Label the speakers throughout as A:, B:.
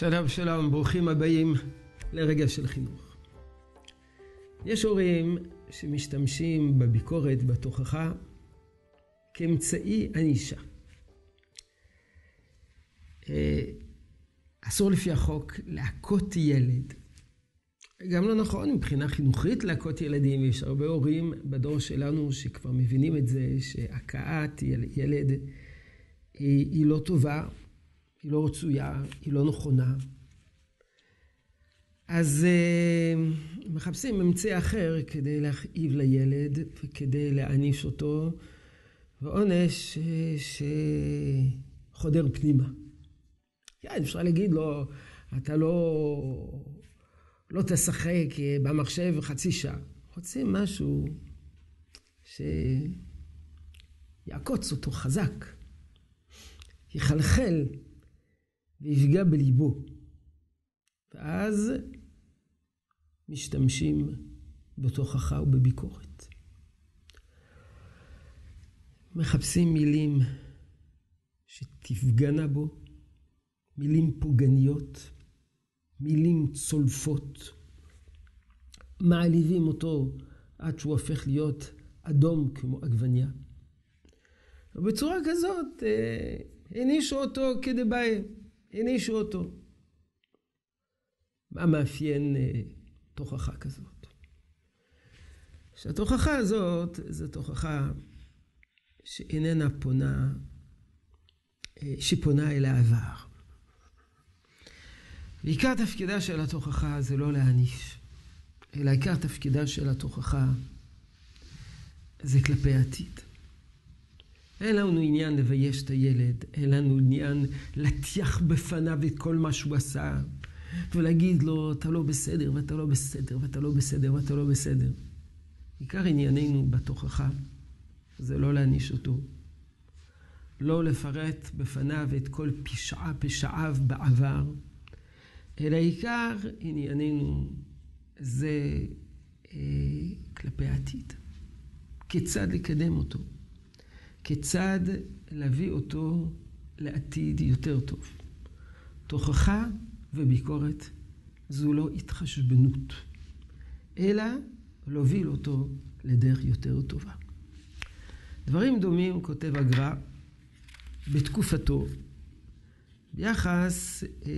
A: שלום שלום, ברוכים הבאים לרגע של חינוך. יש הורים שמשתמשים בביקורת, בתוכחה, כאמצעי ענישה. אה, אסור לפי החוק להכות ילד. גם לא נכון מבחינה חינוכית להכות ילדים. יש הרבה הורים בדור שלנו שכבר מבינים את זה, שהכאת ילד היא, היא לא טובה, היא לא רצויה, היא לא נכונה. אז uh, מחפשים אמצעי אחר כדי להכאיב לילד וכדי להעניש אותו, ועונש uh, שחודר פנימה. כן, אפשר להגיד לו, אתה לא, לא תשחק במחשב חצי שעה. רוצים משהו שיעקוץ אותו חזק, יחלחל ויפגע בליבו. ואז משתמשים בתוכחה ובביקורת. מחפשים מילים שתפגענה בו, מילים פוגעניות, מילים צולפות, מעליבים אותו עד שהוא הופך להיות אדום כמו עגבניה. ובצורה כזאת אה, הענישו אותו כדבעי. הענישו אותו. מה מאפיין אה, תוכחה כזאת? שהתוכחה הזאת זו תוכחה שאיננה פונה, אה, שפונה אל העבר. ועיקר תפקידה של התוכחה זה לא להעניש, אלא עיקר תפקידה של התוכחה זה כלפי העתיד. אין לנו עניין לבייש את הילד, אין לנו עניין להטיח בפניו את כל מה שהוא עשה, ולהגיד לו, אתה לא בסדר, ואתה לא בסדר, ואתה לא בסדר, ואתה לא בסדר. עיקר ענייננו בתוכחה זה לא להעניש אותו, לא לפרט בפניו את כל פשעה, פשעיו בעבר, אלא עיקר ענייננו זה אה, כלפי העתיד. כיצד לקדם אותו. כיצד להביא אותו לעתיד יותר טוב. תוכחה וביקורת זו לא התחשבנות, אלא להוביל אותו לדרך יותר טובה. דברים דומים כותב הגר"א בתקופתו ביחס, אה,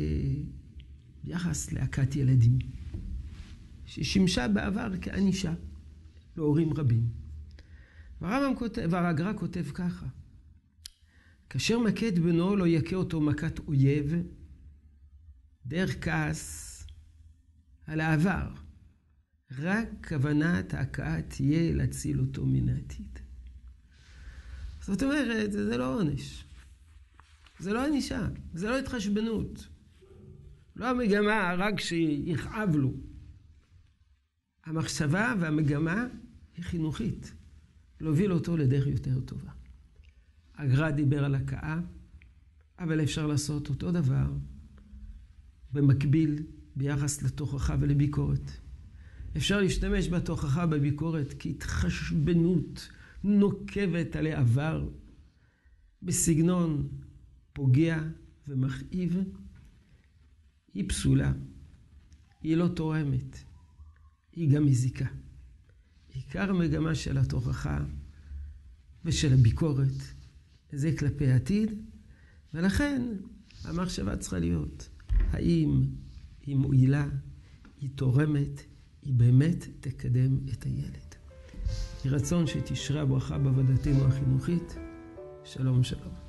A: ביחס להכת ילדים, ששימשה בעבר כענישה להורים רבים. והרמב"ם כותב, והגר"א כותב ככה: כאשר מכה את בנו לא יכה אותו מכת אויב, דרך כעס על העבר. רק כוונת ההכאה תהיה להציל אותו מן העתיד. זאת אומרת, זה לא עונש. זה לא ענישה, זה לא התחשבנות. לא המגמה רק שיכאב לו. המחשבה והמגמה היא חינוכית. להוביל אותו לדרך יותר טובה. הגר"א דיבר על הכאה, אבל אפשר לעשות אותו דבר במקביל ביחס לתוכחה ולביקורת. אפשר להשתמש בתוכחה בביקורת כהתחשבנות נוקבת על העבר, בסגנון פוגע ומכאיב. היא פסולה, היא לא תורמת, היא גם מזיקה. עיקר המגמה של התוכחה ושל הביקורת זה כלפי העתיד, ולכן המחשבה צריכה להיות האם היא מועילה, היא תורמת, היא באמת תקדם את הילד. יהי רצון שתשרה ברכה בעבודתנו החינוכית. שלום שלום.